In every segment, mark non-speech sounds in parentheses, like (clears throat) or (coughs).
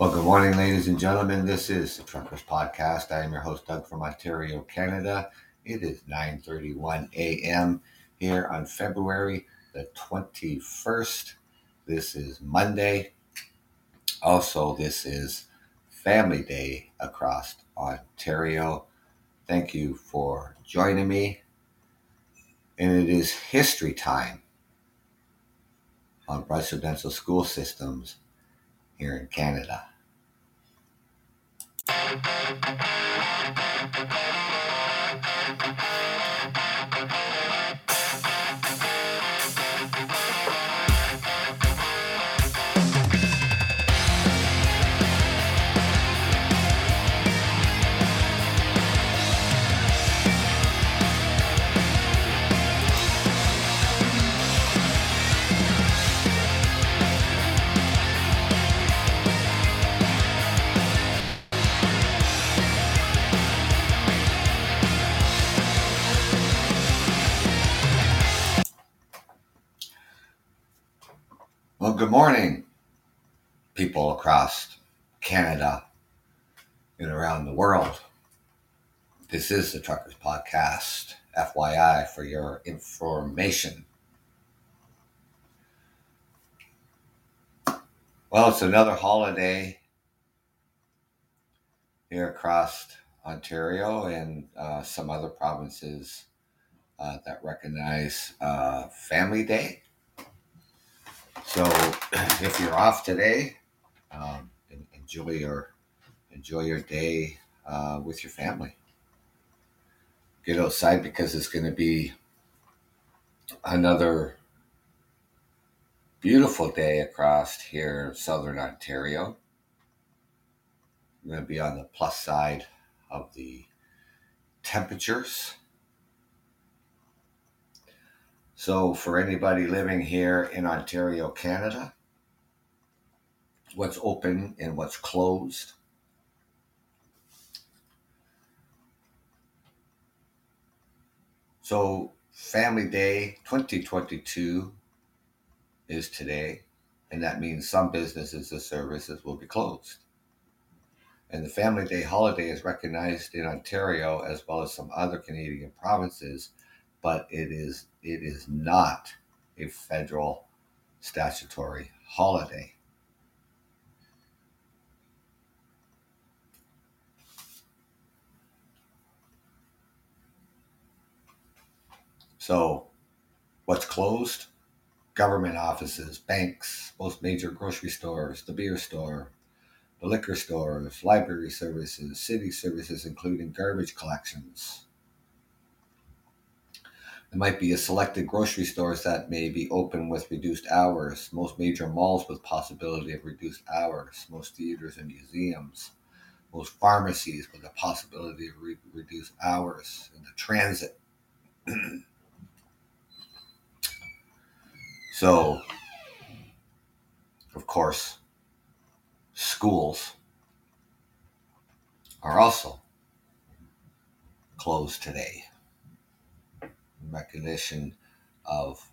Well, good morning, ladies and gentlemen. This is the Truckers Podcast. I am your host, Doug from Ontario, Canada. It is 9.31 a.m. here on February the 21st. This is Monday. Also, this is Family Day across Ontario. Thank you for joining me. And it is history time on residential school systems here in Canada. Thank you. Well, good morning, people across Canada and around the world. This is the Truckers Podcast, FYI, for your information. Well, it's another holiday here across Ontario and uh, some other provinces uh, that recognize uh, Family Day. So (clears throat) if you're off today, um, enjoy your enjoy your day uh, with your family. Get outside because it's going to be another beautiful day across here in southern Ontario. I'm going to be on the plus side of the temperatures. So, for anybody living here in Ontario, Canada, what's open and what's closed. So, Family Day 2022 is today, and that means some businesses and services will be closed. And the Family Day holiday is recognized in Ontario as well as some other Canadian provinces but it is it is not a federal statutory holiday. So, what's closed? Government offices, banks, most major grocery stores, the beer store, the liquor stores, library services, city services, including garbage collections, there might be a selected grocery stores that may be open with reduced hours, most major malls with possibility of reduced hours, most theaters and museums, most pharmacies with a possibility of re- reduced hours, and the transit. (clears throat) so, of course, schools are also closed today recognition of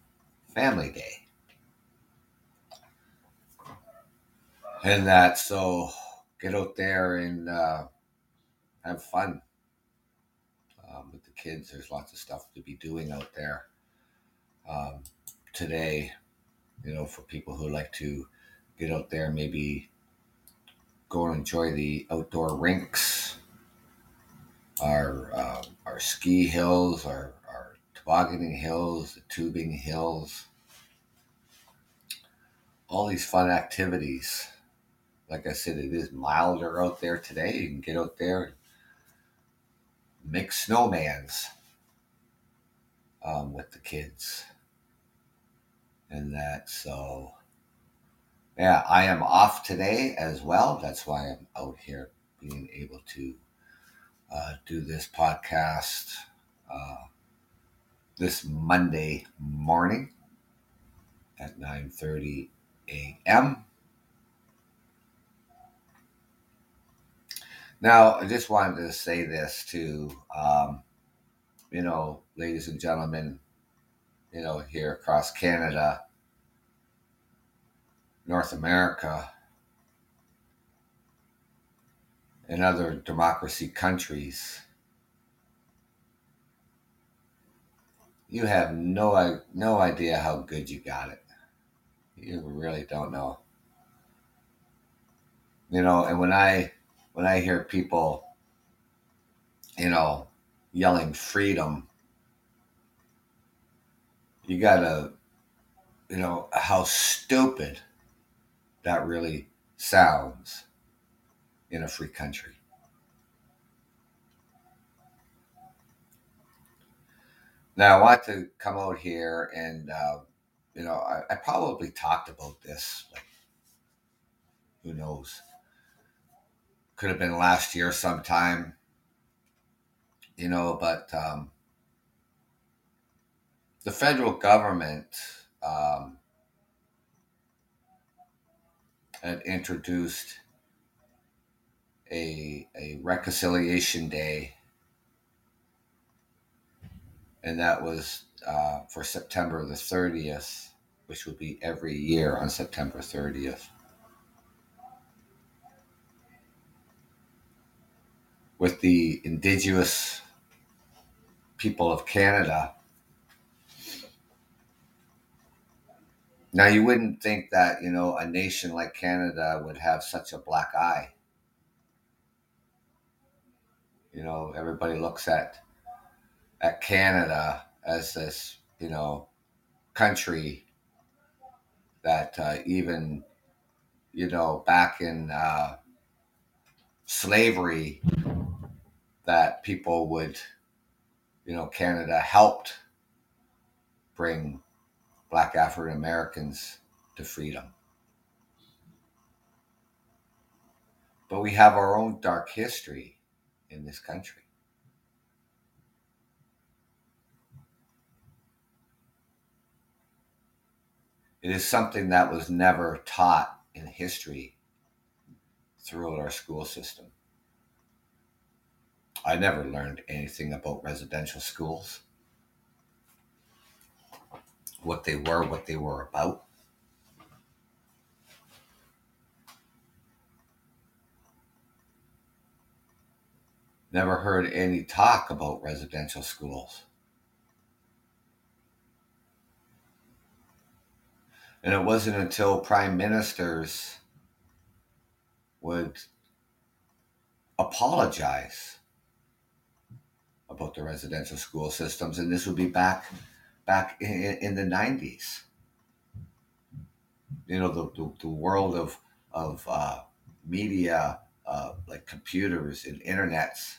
Family Day. And that, so get out there and uh, have fun um, with the kids. There's lots of stuff to be doing out there um, today, you know, for people who like to get out there, maybe go and enjoy the outdoor rinks, our, uh, our ski hills, our tobogganing hills, the tubing hills, all these fun activities. Like I said, it is milder out there today. You can get out there and make snowmans um, with the kids and that. So, yeah, I am off today as well. That's why I'm out here being able to uh, do this podcast. Uh, this Monday morning at 9:30 a.m. Now, I just wanted to say this to, um, you know, ladies and gentlemen, you know, here across Canada, North America, and other democracy countries, you have no no idea how good you got it. You really don't know. You know, and when I when I hear people, you know, yelling freedom, you gotta, you know, how stupid that really sounds in a free country. Now, I want to come out here and, uh, you know, I, I, probably talked about this, like, who knows? Could have been last year sometime, you know, but um, the federal government um, had introduced a, a reconciliation day, and that was uh, for September the 30th, which would be every year on September 30th. With the indigenous people of Canada. Now, you wouldn't think that, you know, a nation like Canada would have such a black eye you know, everybody looks at at Canada as this, you know, country that uh, even, you know, back in uh, slavery, that people would, you know, Canada helped bring Black African Americans to freedom. But we have our own dark history in this country. It is something that was never taught in history throughout our school system. I never learned anything about residential schools, what they were, what they were about. Never heard any talk about residential schools. And it wasn't until prime ministers would apologize about the residential school systems, and this would be back back in, in the nineties. You know, the, the, the, world of of uh, media uh, like computers and internets.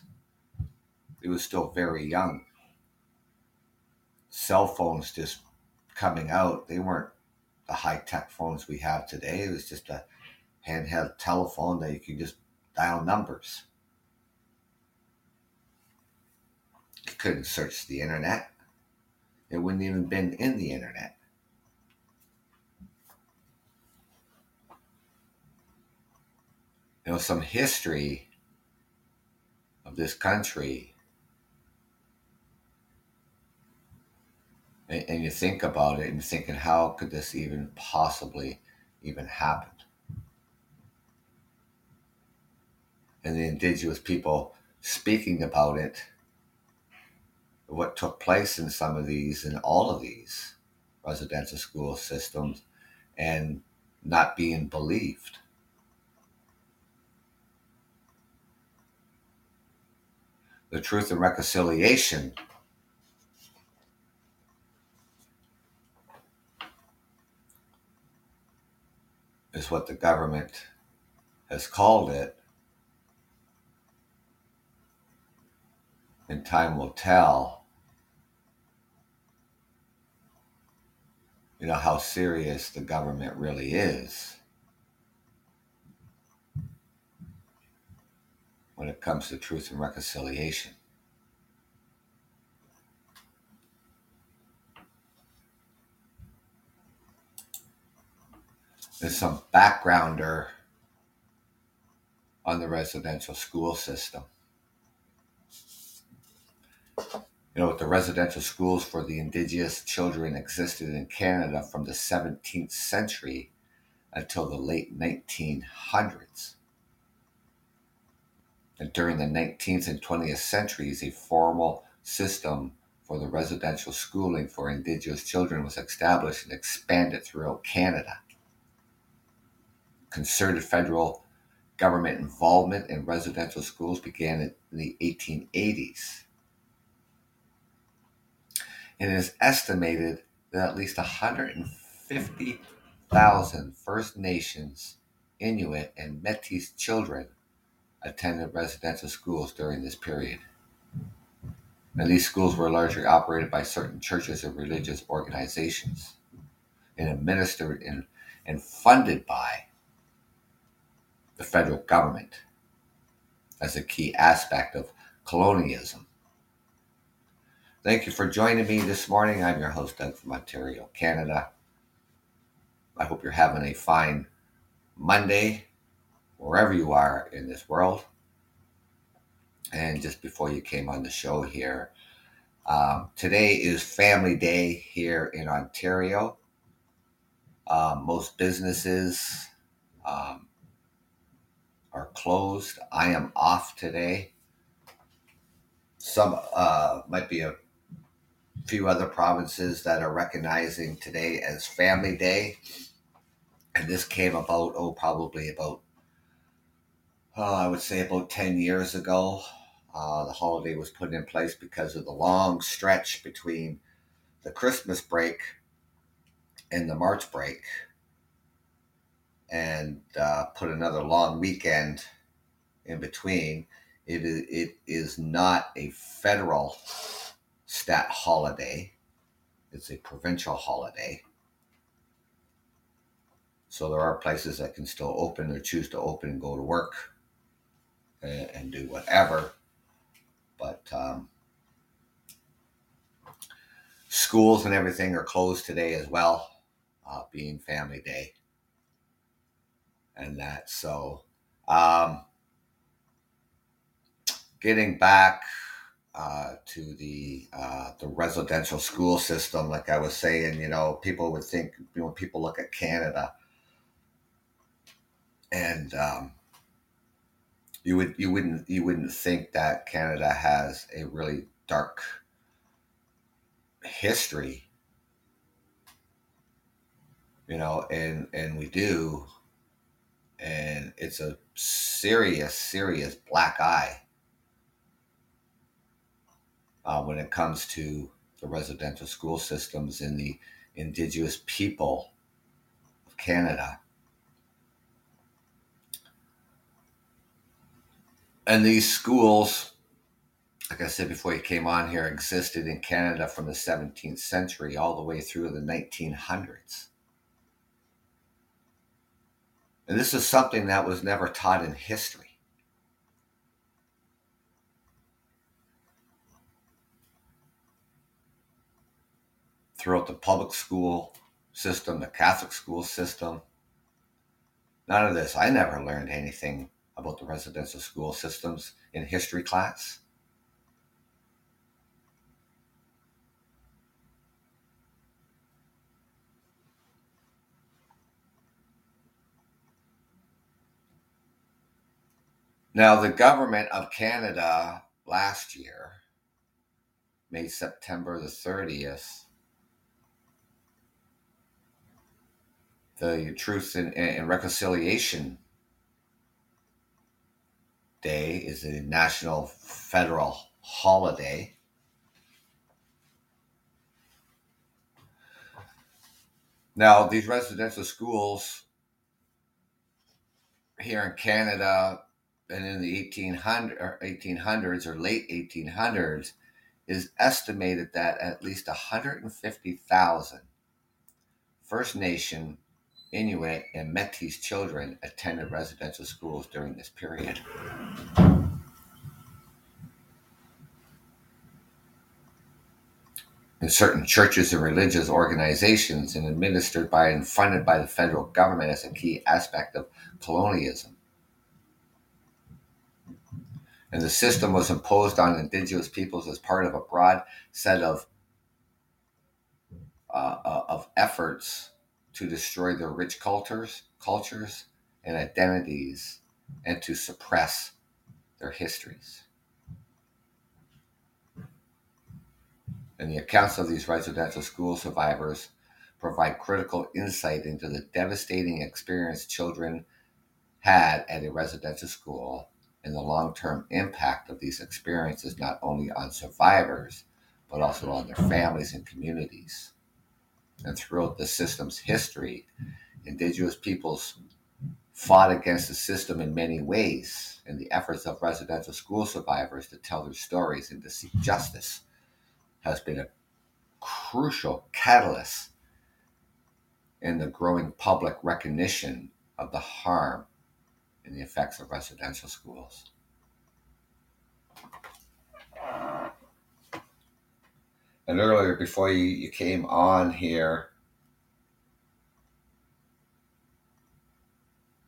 It was still very young. Cell phones just coming out, they weren't the high tech phones we have today. It was just a handheld telephone that you could just dial numbers. You couldn't search the internet. It wouldn't even been in the internet. you know, some history of this country, and, and you think about it and thinking, how could this even possibly even happen? And the indigenous people speaking about it, what took place in some of these and all of these residential school systems, and not being believed. the truth and reconciliation is what the government has called it. And time will tell, you know, how serious the government really is. when it comes to truth and reconciliation. There's some backgrounder on the residential school system. You know, the residential schools for the indigenous children existed in Canada from the 17th century until the late 1900s. And during the 19th and 20th centuries, a formal system for the residential schooling for Indigenous children was established and expanded throughout Canada. Concerted federal government involvement in residential schools began in the 1880s. And it is estimated that at least 150,000 First Nations, Inuit, and Metis children attended residential schools during this period. And these schools were largely operated by certain churches and religious organizations and administered and funded by the federal government as a key aspect of colonialism. Thank you for joining me this morning. I'm your host, Doug from Ontario, Canada. I hope you're having a fine Monday wherever you are in this world. And just before you came on the show here, um, today is Family Day here in Ontario. Um, most businesses um, are closed. I am off today. Some uh, might be a few other provinces that are recognizing today as Family Day. And this came about, oh, probably about uh, I would say about 10 years ago. Uh, the holiday was put in place because of the long stretch between the Christmas break and the March break, and uh, put another long weekend in between. It is, it is not a federal stat holiday, it's a provincial holiday. So there are places that can still open or choose to open and go to work and, and do whatever. But um, schools and everything are closed today as well, uh, being Family Day and that. So, um, getting back uh, to the uh, the residential school system, like I was saying, you know, people would think you know people look at Canada and um, you would you wouldn't you wouldn't think that Canada has a really dark history you know and and we do and it's a serious serious black eye uh, when it comes to the residential school systems in the indigenous people of canada and these schools, like I said before you came on here, existed in Canada from the 17th century all the way through the 1900s. And this is something that was never taught in history. Throughout the public school system, the Catholic school system, none of this. I never learned anything about the residential school systems in history class. Now, the government of Canada last year made September the 30th the Truth and, and Reconciliation Day is a national federal holiday. Now, these residential schools here in Canada and in the 1800, or 1800s or late 1800s is estimated that at least 150,000 First Nation Inuit and Metis children attended residential schools during this period. And certain churches and religious organizations and administered by and funded by the federal government as a key aspect of colonialism. And the system was imposed on indigenous peoples as part of a broad set of uh, uh of efforts to destroy their rich cultures, cultures and identities, and to suppress their histories. And the accounts of these residential school survivors provide critical insight into the devastating experience children had at a residential school and the long term impact of these experiences not only on survivors, but also on their families and communities. And throughout the system's history, Indigenous peoples fought against the system in many ways, and the efforts of residential school survivors to tell their stories and to seek justice has been a crucial catalyst in the growing public recognition of the harm and the effects of residential schools. And earlier, before you, you came on here,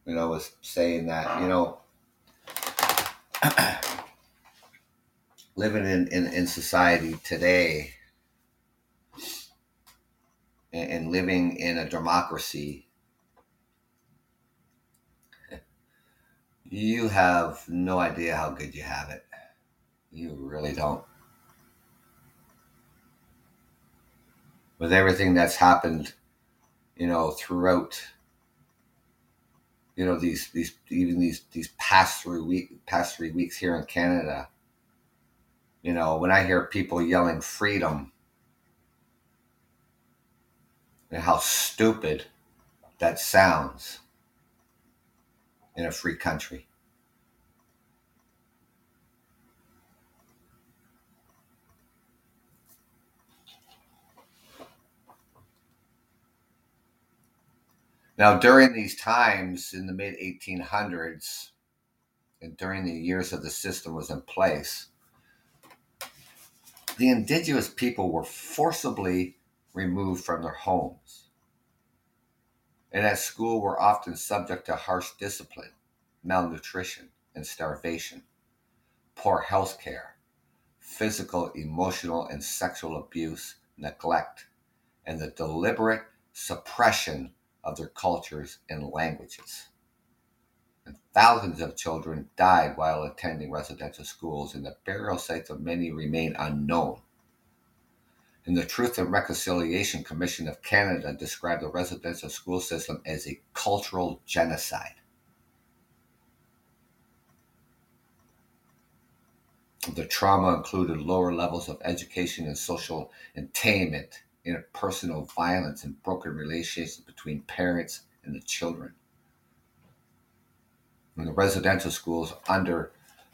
you know, was saying that, you know, (clears throat) living in, in, in society today and, and living in a democracy, you have no idea how good you have it. You really don't. With everything that's happened, you know, throughout you know these these even these these past three week past three weeks here in Canada. You know, when I hear people yelling freedom and how stupid that sounds in a free country. Now, during these times in the mid 1800s, and during the years that the system was in place, the indigenous people were forcibly removed from their homes. And at school were often subject to harsh discipline, malnutrition, and starvation, poor health care, physical, emotional, and sexual abuse, neglect, and the deliberate suppression of their cultures and languages. And thousands of children died while attending residential schools, and the burial sites of many remain unknown. And the Truth and Reconciliation Commission of Canada described the residential school system as a cultural genocide. The trauma included lower levels of education and social attainment interpersonal violence and broken relationships between parents and the children. And the residential schools under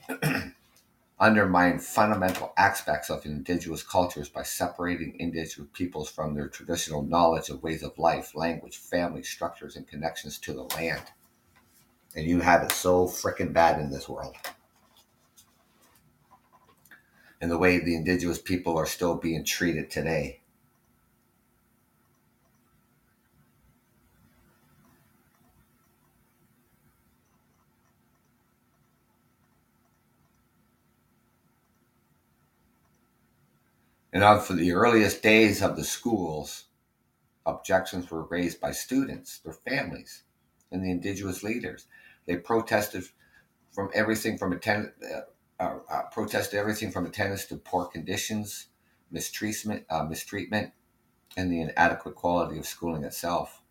(clears throat) undermine fundamental aspects of indigenous cultures by separating indigenous peoples from their traditional knowledge of ways of life, language, family structures, and connections to the land. And you have it so freaking bad in this world. And the way the indigenous people are still being treated today. And on for the earliest days of the schools, objections were raised by students, their families, and the indigenous leaders. They protested from everything from attendance, uh, uh, uh, protested everything from attendance to poor conditions, mistreatment, uh, mistreatment, and the inadequate quality of schooling itself.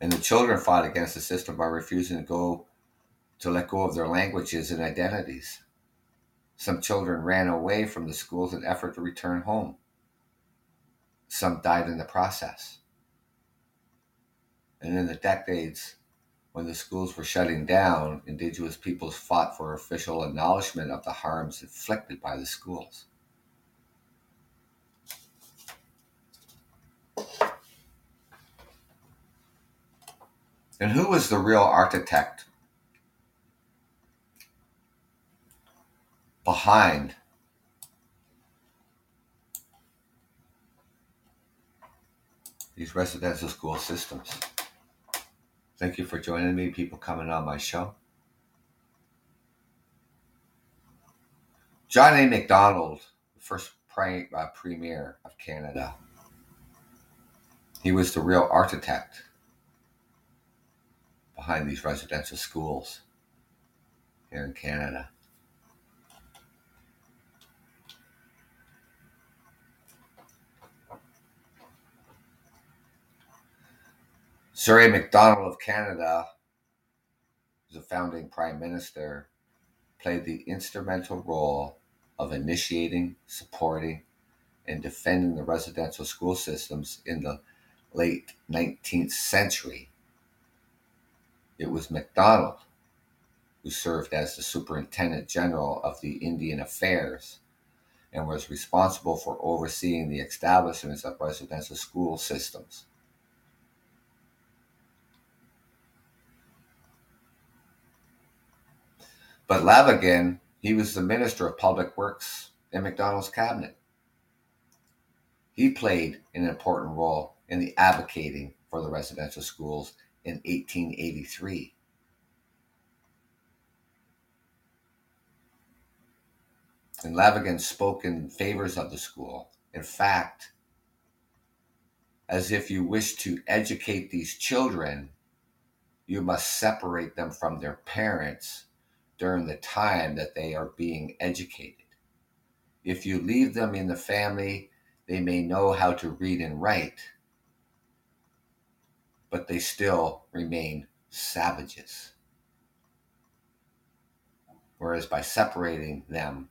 And the children fought against the system by refusing to go to let go of their languages and identities. Some children ran away from the schools in effort to return home. Some died in the process. And in the decades when the schools were shutting down, Indigenous peoples fought for official acknowledgement of the harms inflicted by the schools. And who was the real architect behind these residential school systems. Thank you for joining me, people coming on my show. John A. Macdonald, the first pre- uh, premier of Canada, he was the real architect behind these residential schools. here in Canada. A. Macdonald of Canada, the founding prime minister, played the instrumental role of initiating, supporting, and defending the residential school systems in the late 19th century. It was Macdonald who served as the Superintendent General of the Indian Affairs and was responsible for overseeing the establishments of residential school systems. But Lavegan, he was the Minister of Public Works in Macdonald's cabinet. He played an important role in the advocating for the residential schools in 1883. And Lavegan spoke in favors of the school. In fact, as if you wish to educate these children, you must separate them from their parents during the time that they are being educated. If you leave them in the family, they may know how to read and write, but they still remain savages. Whereas by separating them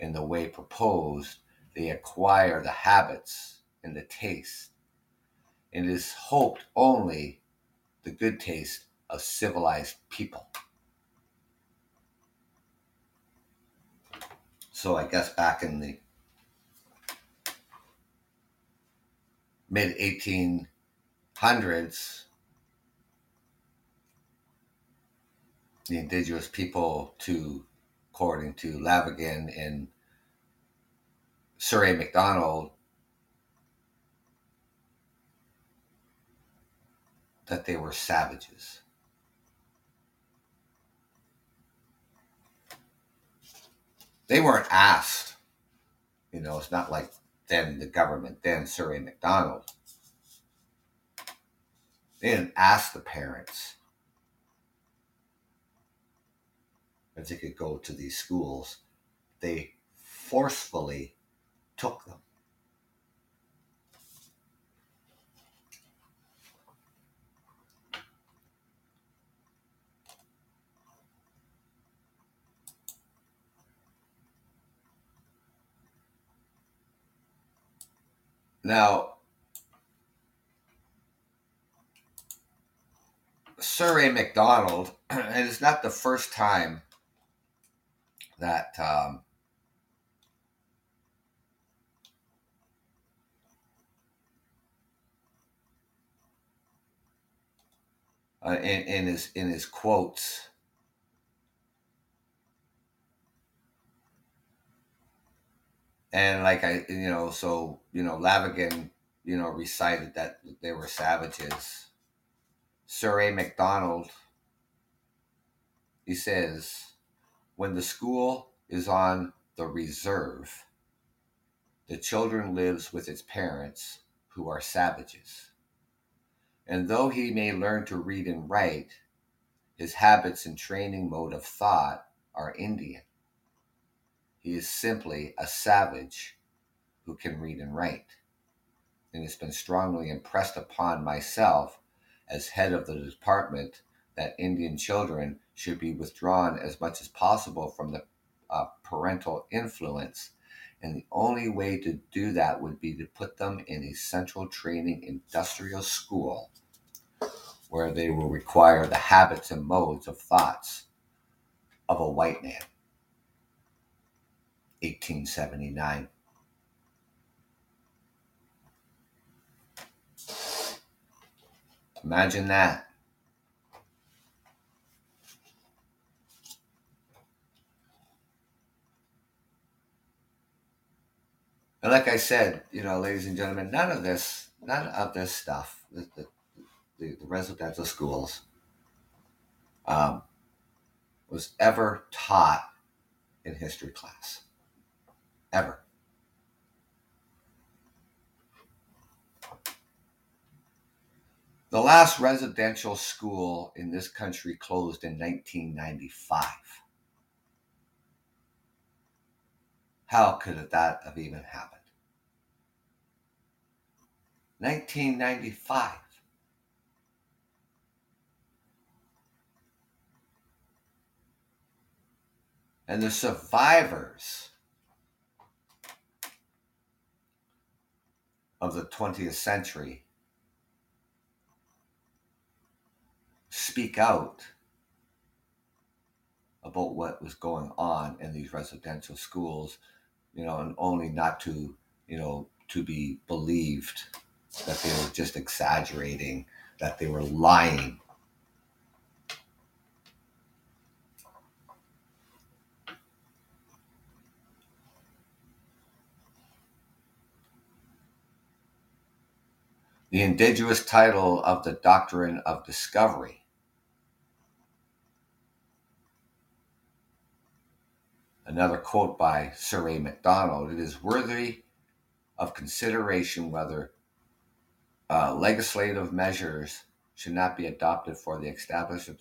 in the way proposed, they acquire the habits and the taste. And it is hoped only the good taste of civilized people. So I guess back in the mid 1800s, the indigenous people, to according to Lavegan and Sir A. Macdonald, that they were savages. They weren't asked. You know, it's not like then the government, then Sir A. Macdonald. They didn't ask the parents if they could go to these schools. They forcefully took them. Now, Sir A. Macdonald, (clears throat) it is not the first time that um, uh, in, in his in his quotes and like I, you know, so you know, Lavigan, you know, recited that they were savages. Sir A. Macdonald, he says, when the school is on the reserve, the children lives with its parents, who are savages. And though he may learn to read and write, his habits and training mode of thought are Indian. He is simply a savage who can read and write. And it's been strongly impressed upon myself as head of the department that Indian children should be withdrawn as much as possible from the uh, parental influence. And the only way to do that would be to put them in a central training industrial school where they will require the habits and modes of thoughts of a white man. 1879. Imagine that. And like I said, you know, ladies and gentlemen, none of this, none of this stuff, the, the, the, the residential schools, um, was ever taught in history class ever. The last residential school in this country closed in 1995. How could that have even happened? 1995. And the survivors of the 20th century speak out about what was going on in these residential schools, you know, and only not to, you know, to be believed that they were just exaggerating, that they were lying. The indigenous title of the doctrine of discovery Another quote by Sir A. Macdonald It is worthy of consideration whether uh, legislative measures should not be adopted for the establishment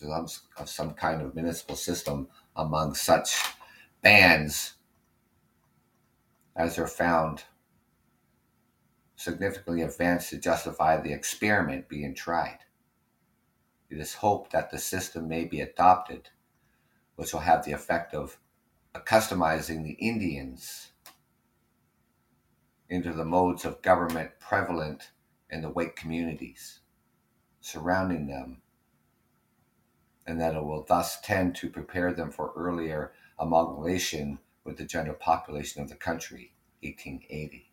of some kind of municipal system among such bands as are found significantly advanced to justify the experiment being tried. It is hoped that the system may be adopted, which will have the effect of customizing the Indians into the modes of government prevalent in the white communities surrounding them, and that it will thus tend to prepare them for earlier amalgamation with the general population of the country, 1880.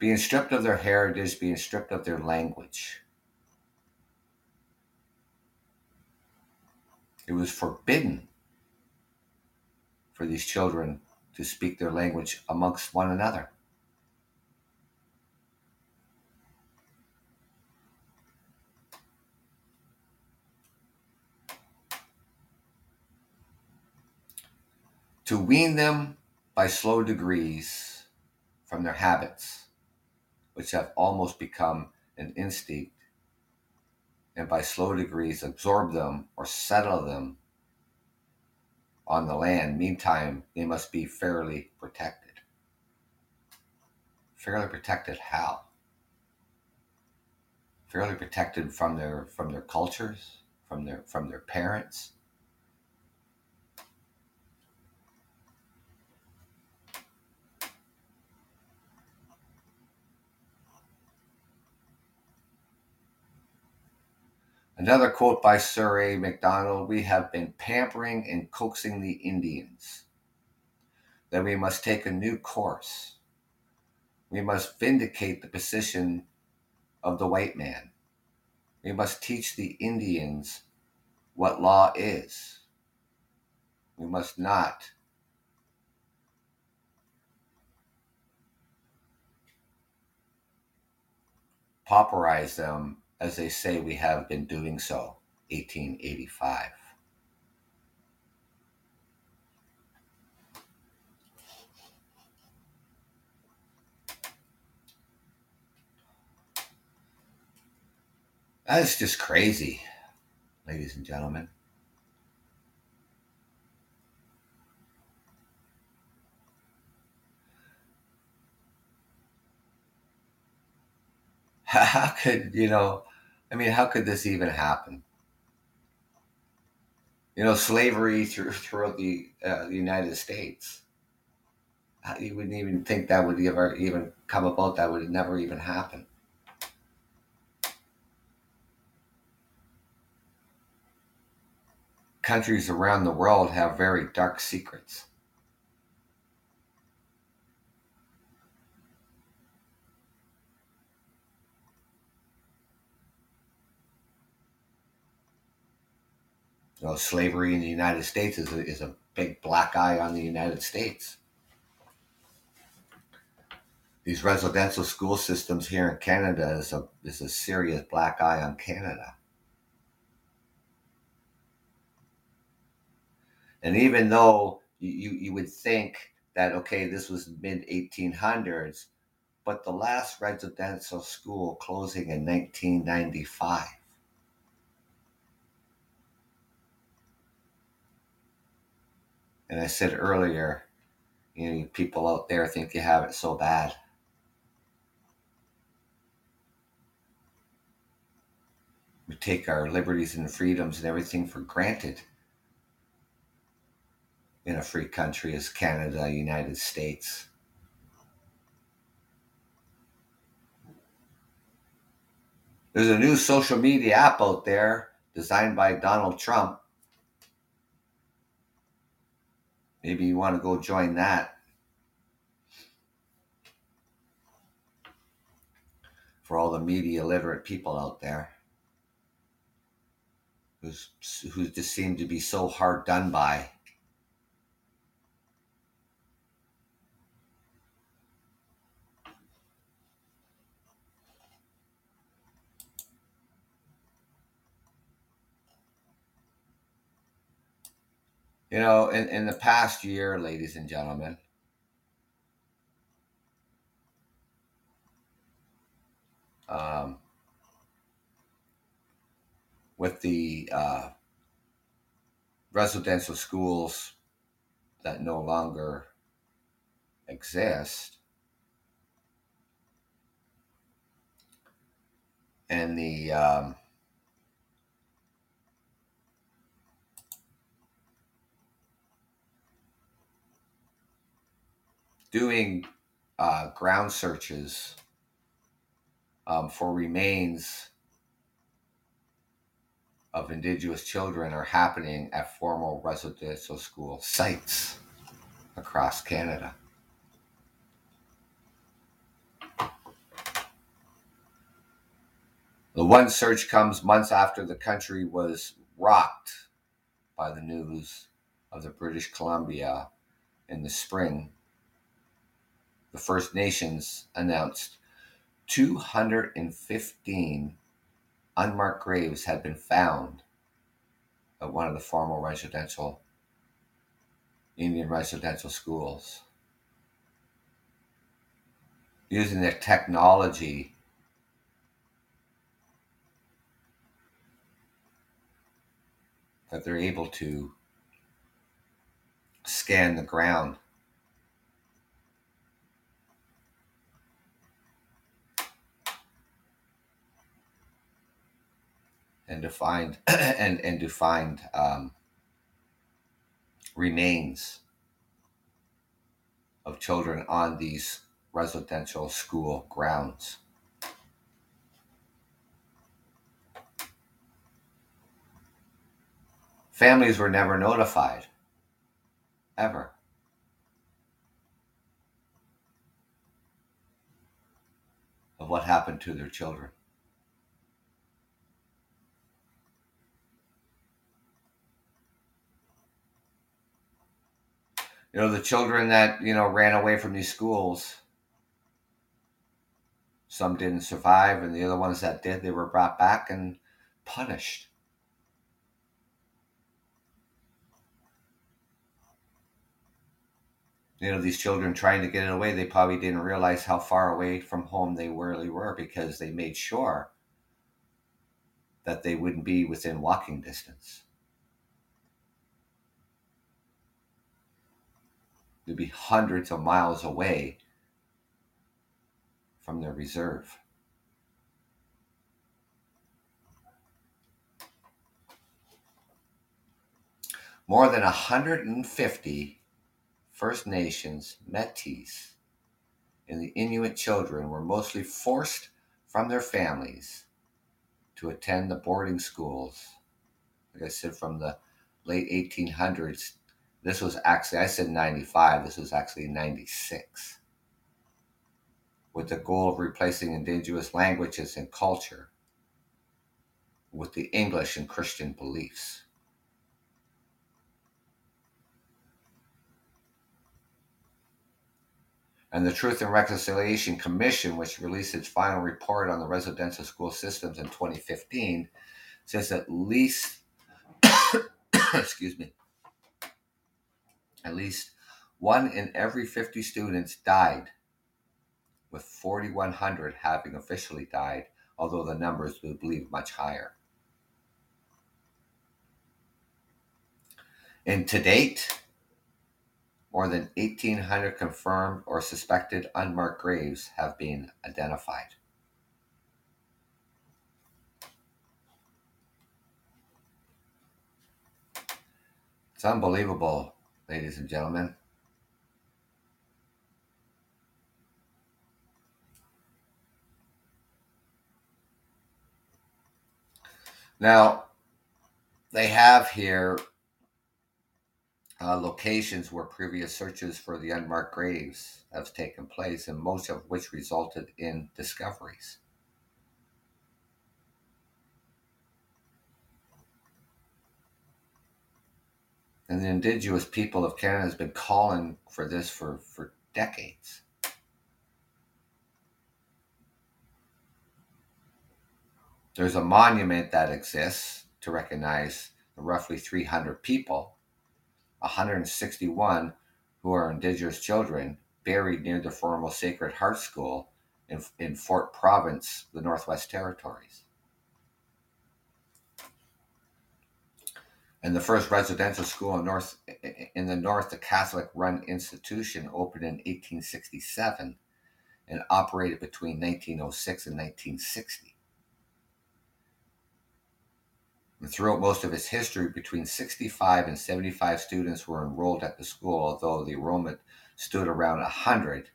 Being stripped of their heritage, being stripped of their language. It was forbidden for these children to speak their language amongst one another. To wean them by slow degrees from their habits, which have almost become an instinct, and by slow degrees absorb them or settle them on the land. Meantime, they must be fairly protected. Fairly protected how? Fairly protected from their from their cultures, from their from their parents. Another quote by Sir A. Macdonald We have been pampering and coaxing the Indians. That we must take a new course. We must vindicate the position of the white man. We must teach the Indians what law is. We must not pauperize them as they say we have been doing so, 1885. That's just crazy, ladies and gentlemen. (laughs) How could, you know, I mean, how could this even happen? You know, slavery through, throughout the, uh, the United States. You wouldn't even think that would ever even come about. That would never even happen. Countries around the world have very dark secrets. You know, slavery in the United States is a, is a big black eye on the United States. These residential school systems here in Canada is a is a serious black eye on Canada. And even though you, you would think that okay, this was mid 1800s, but the last residential school closing in 1995 And I said earlier, You know, people out there think you have it so bad. We take our liberties and freedoms and everything for granted in a free country as Canada, United States. There's a new social media app out there designed by Donald Trump. Maybe you want to go join that. For all the media literate people out there who's, who just seem to be so hard done by. You know, in, in the past year, ladies and gentlemen, um, with the uh, residential schools that no longer exist and the um, doing uh, ground searches um, for remains of Indigenous children are happening at formal residential school sites across Canada. The one search comes months after the country was rocked by the news of the British Columbia in the spring the First Nations announced 215 unmarked graves had been found at one of the former residential Indian residential schools. Using the technology that they're able to scan the ground and to find (clears throat) and and to find um, remains of children on these residential school grounds. Families were never notified, ever. Of what happened to their children. You know the children that you know ran away from these schools some didn't survive and the other ones that did they were brought back and punished. You know these children trying to get it away they probably didn't realize how far away from home they really were because they made sure that they wouldn't be within walking distance to be hundreds of miles away from their reserve. More than 150 First Nations Metis and the Inuit children were mostly forced from their families to attend the boarding schools. Like I said, from the late 1800s this was actually, I said 95, this was actually 96. With the goal of replacing indigenous languages and culture with the English and Christian beliefs. And the Truth and Reconciliation Commission, which released its final report on the residential school systems in 2015, says at least, (coughs) excuse me, at least one in every 50 students died, with 4,100 having officially died, although the numbers we believe much higher. And to date, more than 1,800 confirmed or suspected unmarked graves have been identified. It's unbelievable, ladies and gentlemen. Now, they have here uh, locations where previous searches for the unmarked graves have taken place, and most of which resulted in discoveries. And the indigenous people of Canada has been calling for this for, for decades. There's a monument that exists to recognize the roughly 300 people, 161 who are Indigenous children buried near the former Sacred Heart School in, in Fort Providence, the Northwest Territories. And the first residential school in North in the North, the Catholic-run institution, opened in 1867 and operated between 1906 and 1960. And throughout most of its history, between 65 and 75 students were enrolled at the school, although the enrollment stood around 100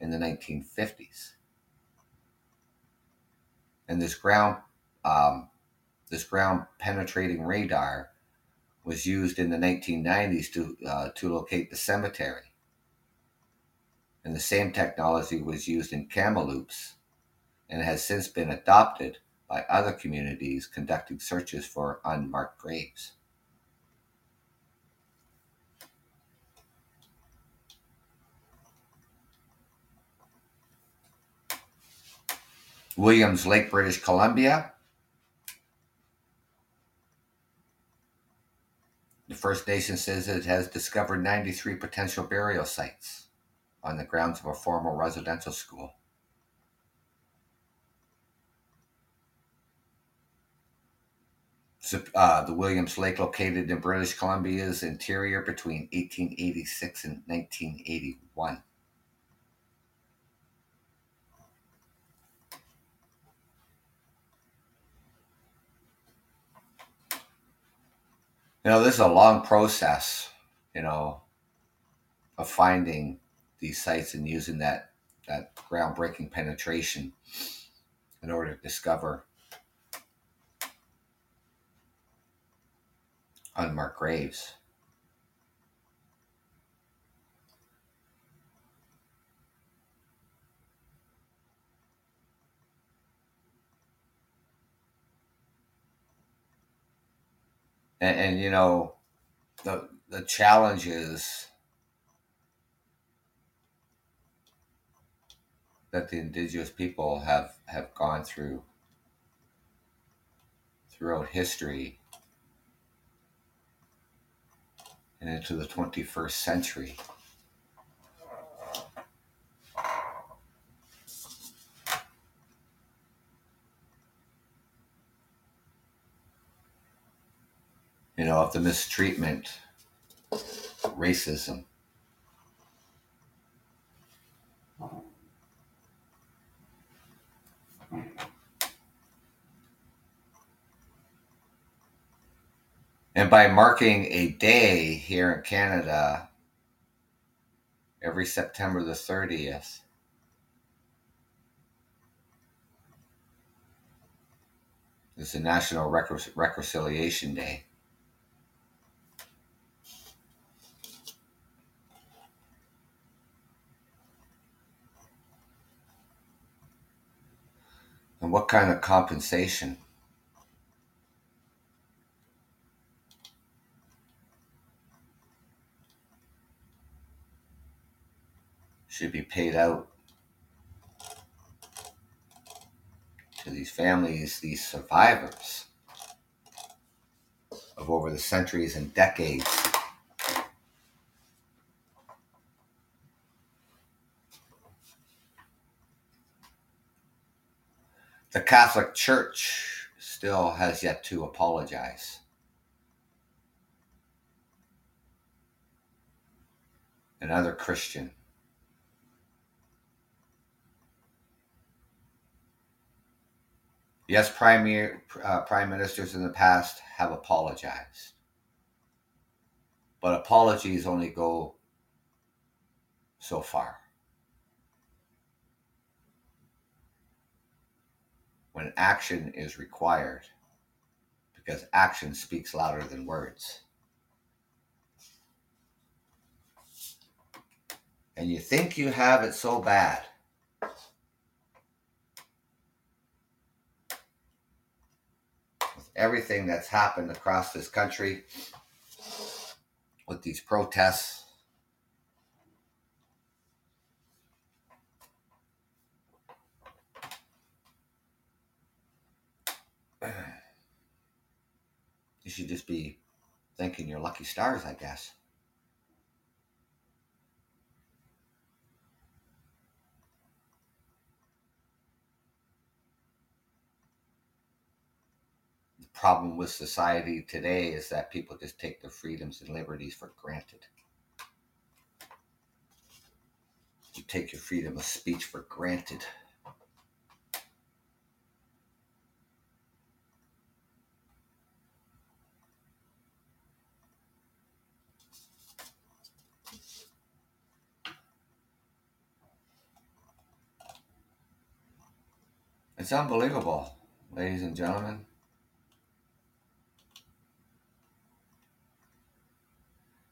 in the 1950s. And this ground, um, this ground penetrating radar was used in the 1990s to uh, to locate the cemetery. And the same technology was used in Kamloops, and has since been adopted by other communities conducting searches for unmarked graves. Williams Lake, British Columbia. The First Nation says it has discovered 93 potential burial sites on the grounds of a former residential school. uh, the Williams Lake, located in British Columbia's interior between 1886 and 1981. You know, this is a long process, you know, of finding these sites and using that that groundbreaking penetration in order to discover unmarked graves. And, and, you know, the the challenges that the indigenous people have have gone through throughout history and into the 21st century. You know, of the mistreatment, racism. And by marking a day here in Canada every September the 30th, is the National Recon- Reconciliation Day. And what kind of compensation should be paid out to these families, these survivors of over the centuries and decades. The Catholic Church still has yet to apologize. another Christian. Yes, prime, uh, prime ministers in the past have apologized. But apologies only go so far. When action is required, because action speaks louder than words. And you think you have it so bad. With everything that's happened across this country, with these protests, you should just be thanking your lucky stars, I guess. The problem with society today is that people just take their freedoms and liberties for granted. You take your freedom of speech for granted. It's unbelievable, ladies and gentlemen.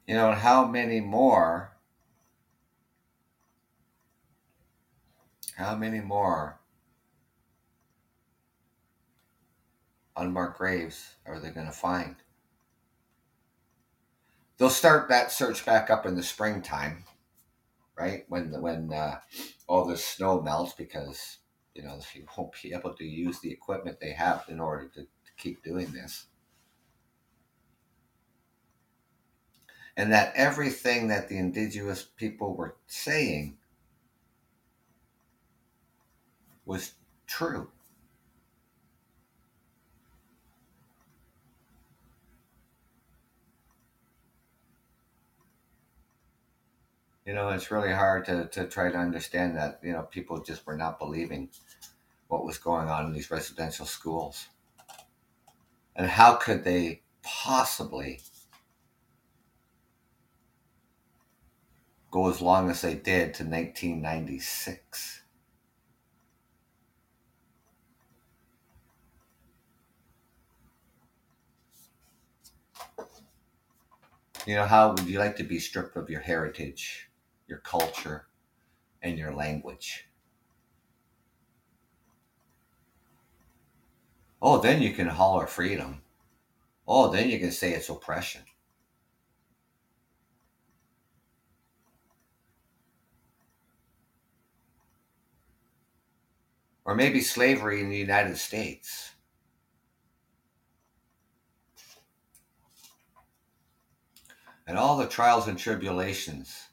You know, how many more, how many more unmarked graves are they going to find? They'll start that search back up in the springtime, right? When when uh, all the snow melts because you know, they won't be able to use the equipment they have in order to, to keep doing this. And that everything that the indigenous people were saying was true. You know, it's really hard to, to try to understand that, you know, people just were not believing what was going on in these residential schools. And how could they possibly go as long as they did to 1996? You know, how would you like to be stripped of your heritage? Your culture, and your language. Oh, then you can holler freedom. Oh, then you can say it's oppression. Or maybe slavery in the United States. And all the trials and tribulations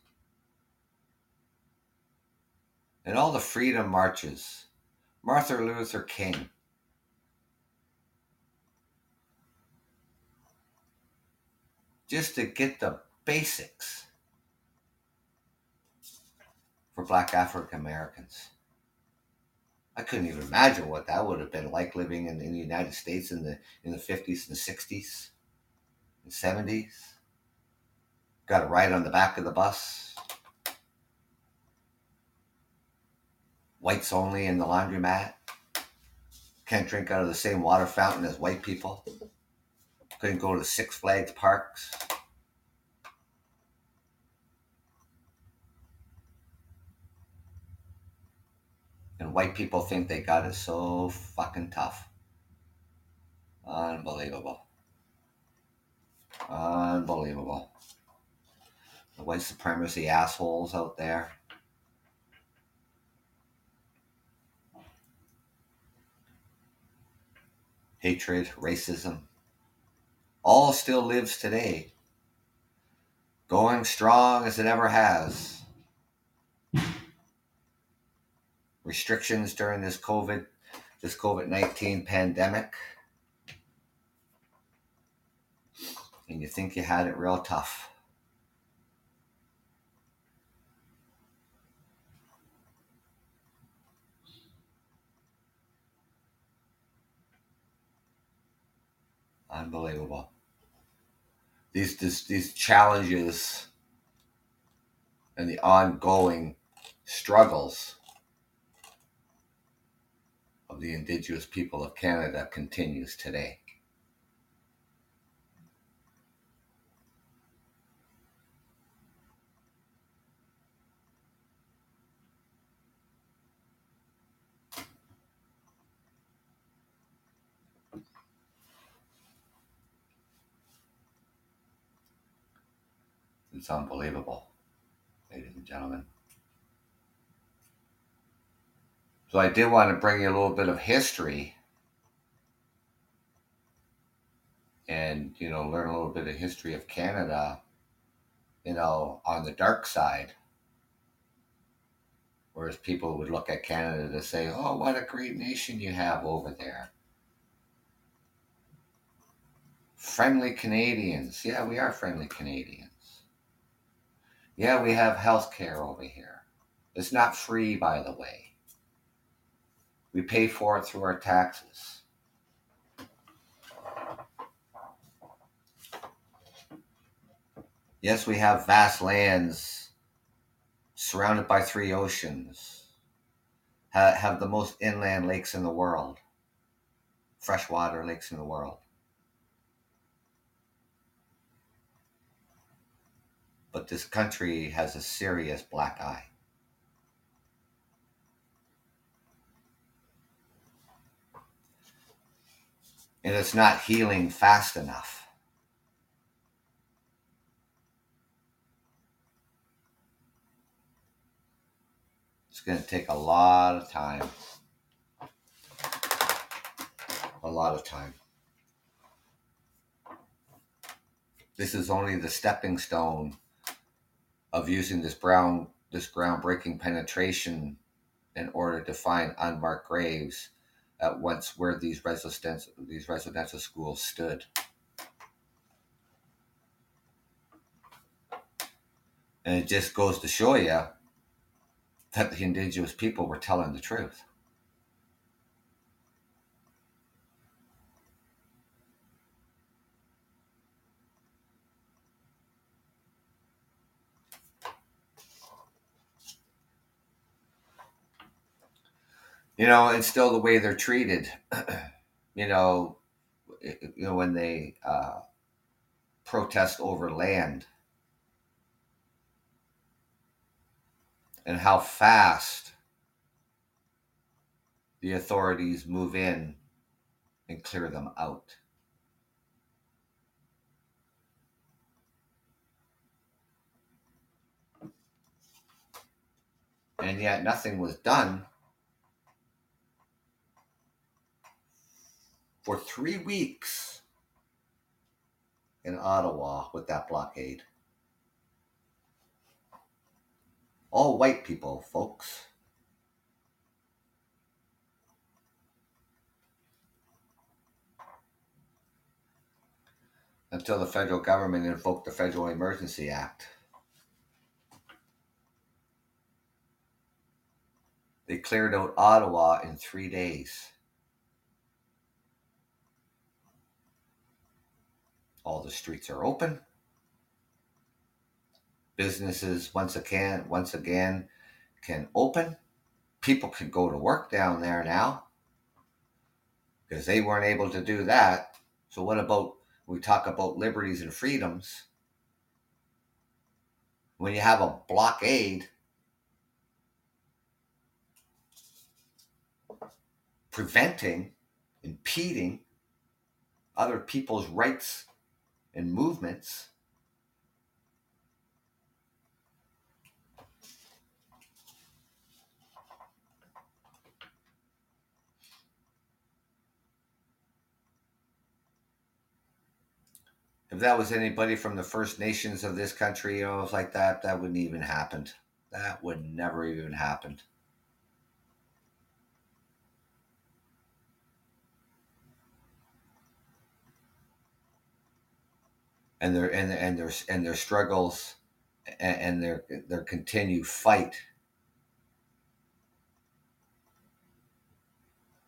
and all the freedom marches, Martin Luther King. Just to get the basics for black African Americans. I couldn't even imagine what that would have been like living in, in the United States in the in the fifties and sixties and seventies. Got a ride on the back of the bus whites only in the laundromat. Can't drink out of the same water fountain as white people. Couldn't go to Six Flags parks. And white people think they got it so fucking tough. Unbelievable. Unbelievable. The white supremacy assholes out there. Hatred, racism, all still lives today, going strong as it ever has. Restrictions during this COVID, this COVID 19 pandemic. And you think you had it real tough. Unbelievable. These, these, these challenges and the ongoing struggles of the Indigenous people of Canada continues today. It's unbelievable, ladies and gentlemen. So I did want to bring you a little bit of history and, you know, learn a little bit of history of Canada, you know, on the dark side. Whereas people would look at Canada to say, oh, what a great nation you have over there. Friendly Canadians. Yeah, we are friendly Canadians. Yeah, we have health care over here. It's not free, by the way. We pay for it through our taxes. Yes, we have vast lands surrounded by three oceans, have the most inland lakes in the world, freshwater lakes in the world. But this country has a serious black eye. and it's not healing fast enough. It's going to take a lot of time. A lot of time. This is only the stepping stone of using this brown this groundbreaking penetration in order to find unmarked graves at once where these residential these residential schools stood. And it just goes to show you that the indigenous people were telling the truth. You know, and still the way they're treated. (clears throat) you know, you know when they uh, protest over land and how fast the authorities move in and clear them out. And yet nothing was done for three weeks in Ottawa with that blockade. All white people, folks. Until the federal government invoked the Federal Emergency Act. They cleared out Ottawa in three days. All the streets are open. Businesses once again, once again, can open. People can go to work down there now because they weren't able to do that. So what about we talk about liberties and freedoms? When you have a blockade preventing, impeding other people's rights and movements if that was anybody from the First Nations of this country, you know, like that, that wouldn't even happened. That would never even happened. And their and and their and their struggles and, and their their continued fight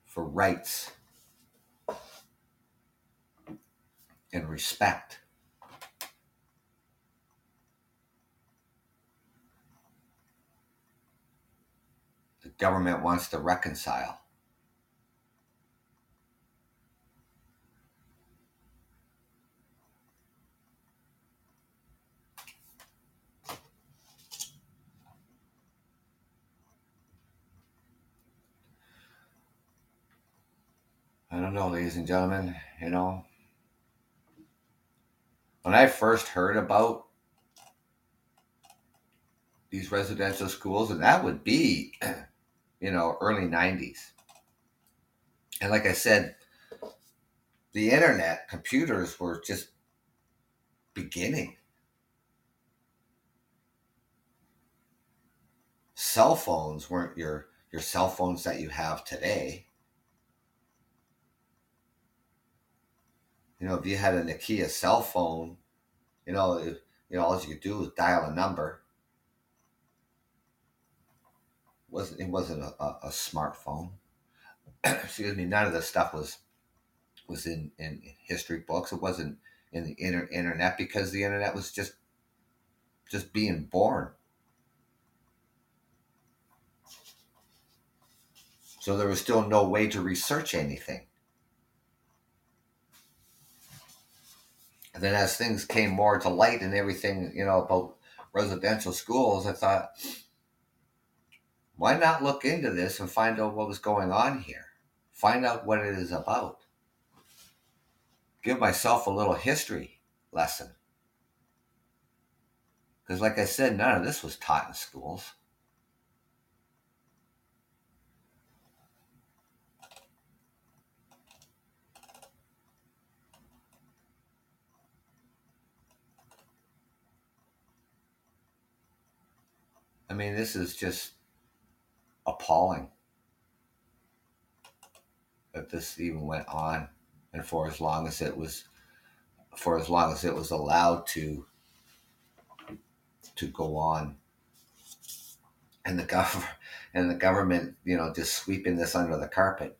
for rights. and respect. The government wants to reconcile. I don't know, ladies and gentlemen, you know, when I first heard about these residential schools, and that would be, (clears throat) you know, early 90s. And like I said, the internet, computers were just beginning. Cell phones weren't your your cell phones that you have today. You know, if you had a Nokia cell phone, you know, if, you know, all you could do was dial a number. It wasn't it wasn't a, a, a smartphone? (clears throat) Excuse me. None of this stuff was was in in history books. It wasn't in the inter- internet because the internet was just just being born. So there was still no way to research anything. And then as things came more to light and everything, you know, about residential schools, I thought, why not look into this and find out what was going on here? Find out what it is about. Give myself a little history lesson. Because, like I said, none of this was taught in schools. I mean, this is just appalling that this even went on and for as long as it was for as long as it was allowed to to go on. And the government (laughs) and the government you know just sweeping this under the carpet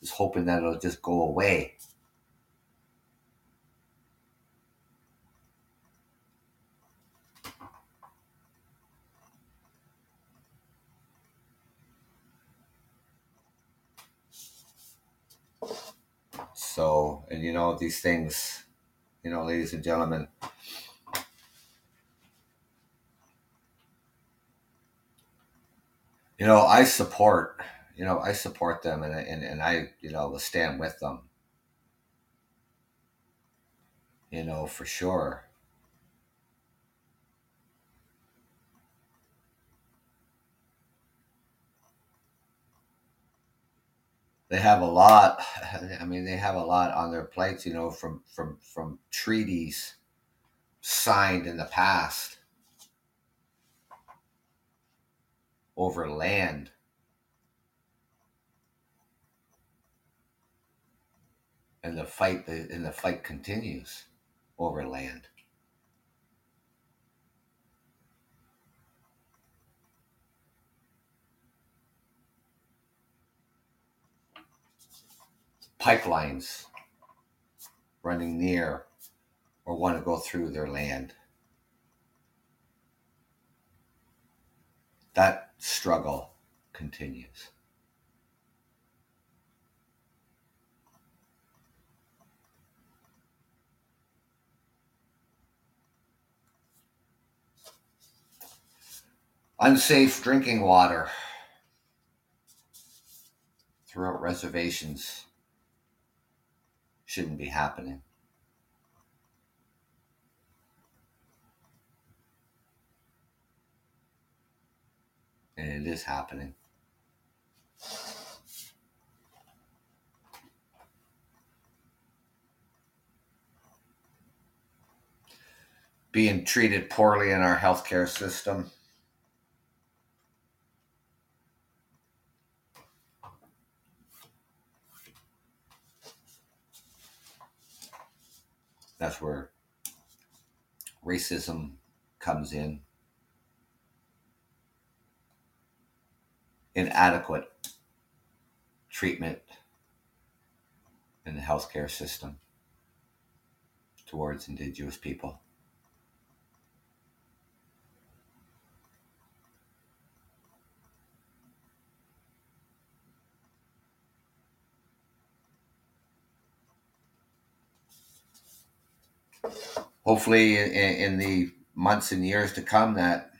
just hoping that it'll just go away So, and you know, these things, you know, ladies and gentlemen, you know, I support, you know, I support them and, and, and I, you know, will stand with them, you know, for sure. They have a lot. (sighs) I mean, they have a lot on their plates, you know, from from from treaties signed in the past over land. And the fight, and the fight continues over land. Pipelines running near or want to go through their land. That struggle continues. Unsafe drinking water throughout reservations shouldn't be happening. And it is happening. Being treated poorly in our healthcare system. That's where racism comes in. Inadequate treatment in the healthcare system. towards Indigenous people. Hopefully, in, in the months and years to come, that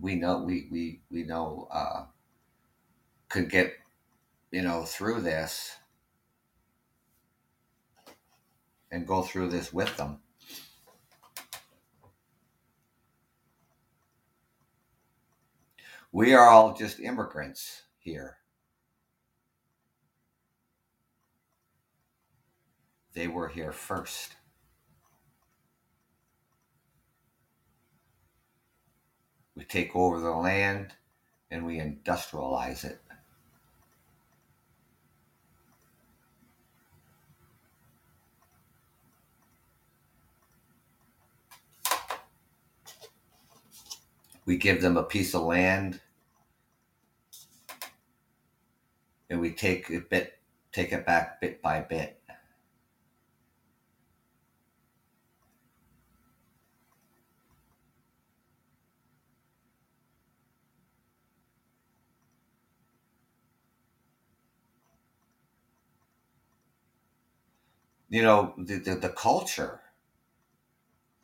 we know we we we know uh, could get you know through this and go through this with them. We are all just immigrants here. They were here first. We take over the land and we industrialize it. we give them a piece of land and we take it bit take it back bit by bit you know the, the, the culture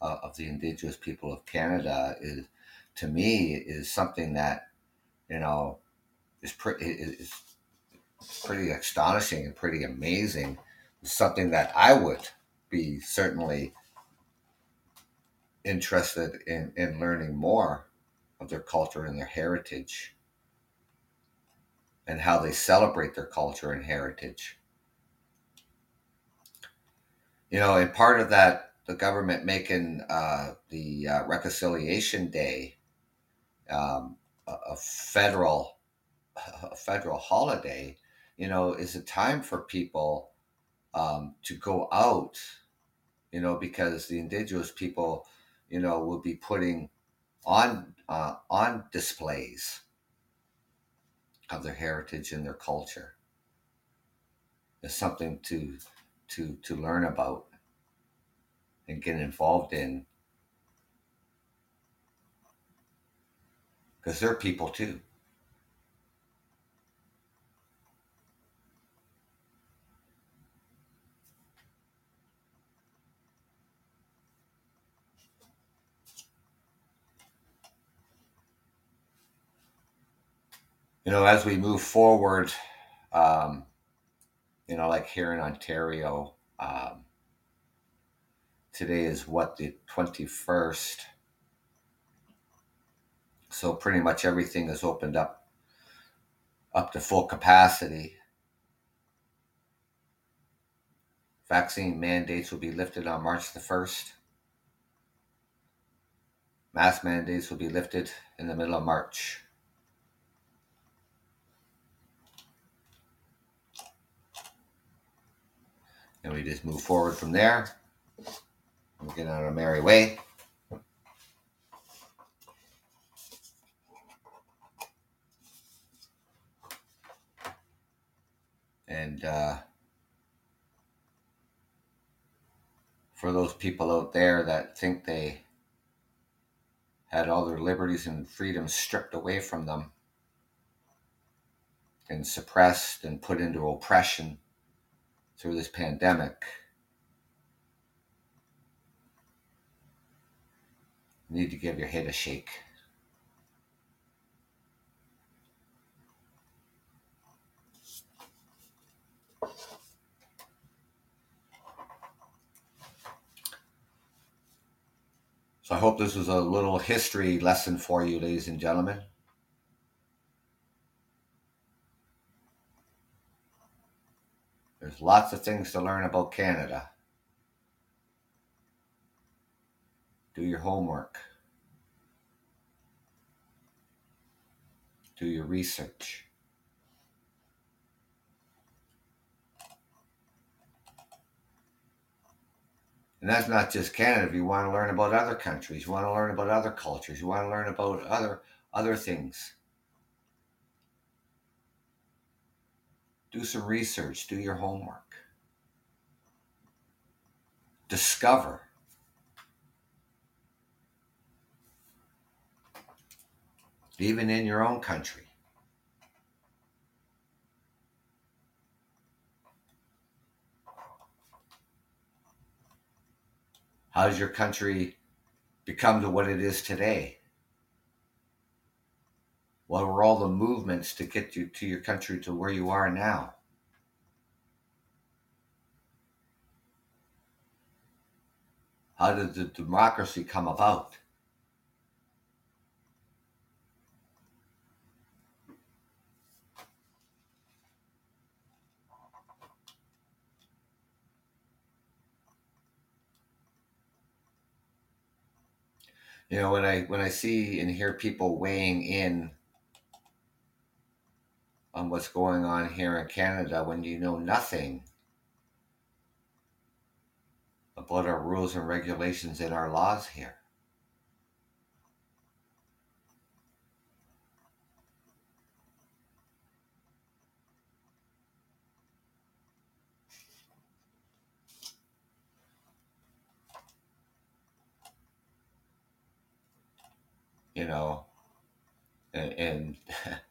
uh, of the indigenous people of canada is to me is something that you know is pretty is pretty astonishing and pretty amazing. It's something that I would be certainly interested in, in learning more of their culture and their heritage and how they celebrate their culture and heritage. You know, and part of that, the government making uh, the uh, Reconciliation Day um, a, a federal a federal holiday, you know, is a time for people um, to go out, you know, because the indigenous people, you know, will be putting on uh, on displays of their heritage and their culture. It's something to to to learn about and get involved in because they're people too. You know, as we move forward, um, you know, like here in Ontario, um, today is what the 21st so pretty much everything is opened up up to full capacity. Vaccine mandates will be lifted on March the 1st. Mask mandates will be lifted in the middle of March. And we just move forward from there. We get on our merry way. And uh, for those people out there that think they had all their liberties and freedoms stripped away from them and suppressed and put into oppression through this pandemic. You need to give your head a shake. So I hope this was a little history lesson for you, ladies and gentlemen. There's lots of things to learn about Canada. Do your homework. Do your research. And that's not just Canada. If you want to learn about other countries, you want to learn about other cultures, you want to learn about other other things. Do some research, do your homework. discover. Even in your own country. How How's your country become to what it is today? What were all the movements to get you to your country to where you are now? How did the democracy come about? You know, when I when I see and hear people weighing in on what's going on here in Canada when you know nothing about our rules and regulations and our laws here. You know, and, and (laughs)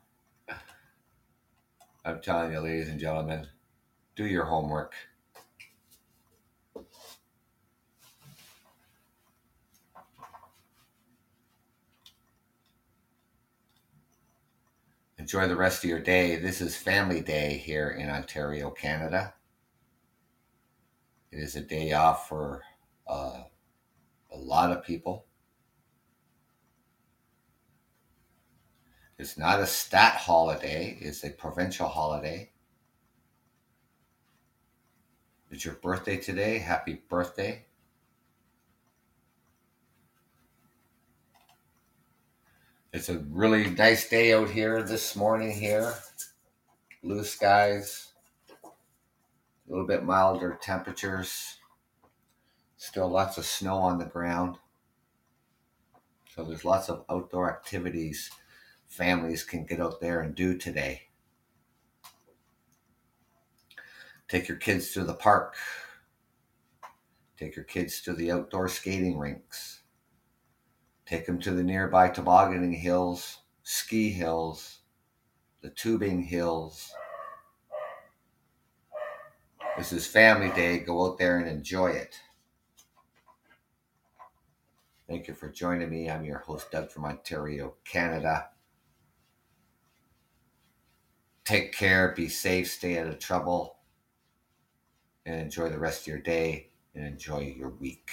I'm telling you, ladies and gentlemen, do your homework. Enjoy the rest of your day. This is Family Day here in Ontario, Canada. It is a day off for uh, a lot of people. It's not a stat holiday, it's a provincial holiday. It's your birthday today. Happy birthday. It's a really nice day out here this morning here. Blue skies, a little bit milder temperatures. Still lots of snow on the ground. So there's lots of outdoor activities families can get out there and do today. Take your kids to the park. Take your kids to the outdoor skating rinks. Take them to the nearby tobogganing hills, ski hills, the tubing hills. This is family day. Go out there and enjoy it. Thank you for joining me. I'm your host, Doug from Ontario, Canada. Take care, be safe, stay out of trouble, and enjoy the rest of your day and enjoy your week.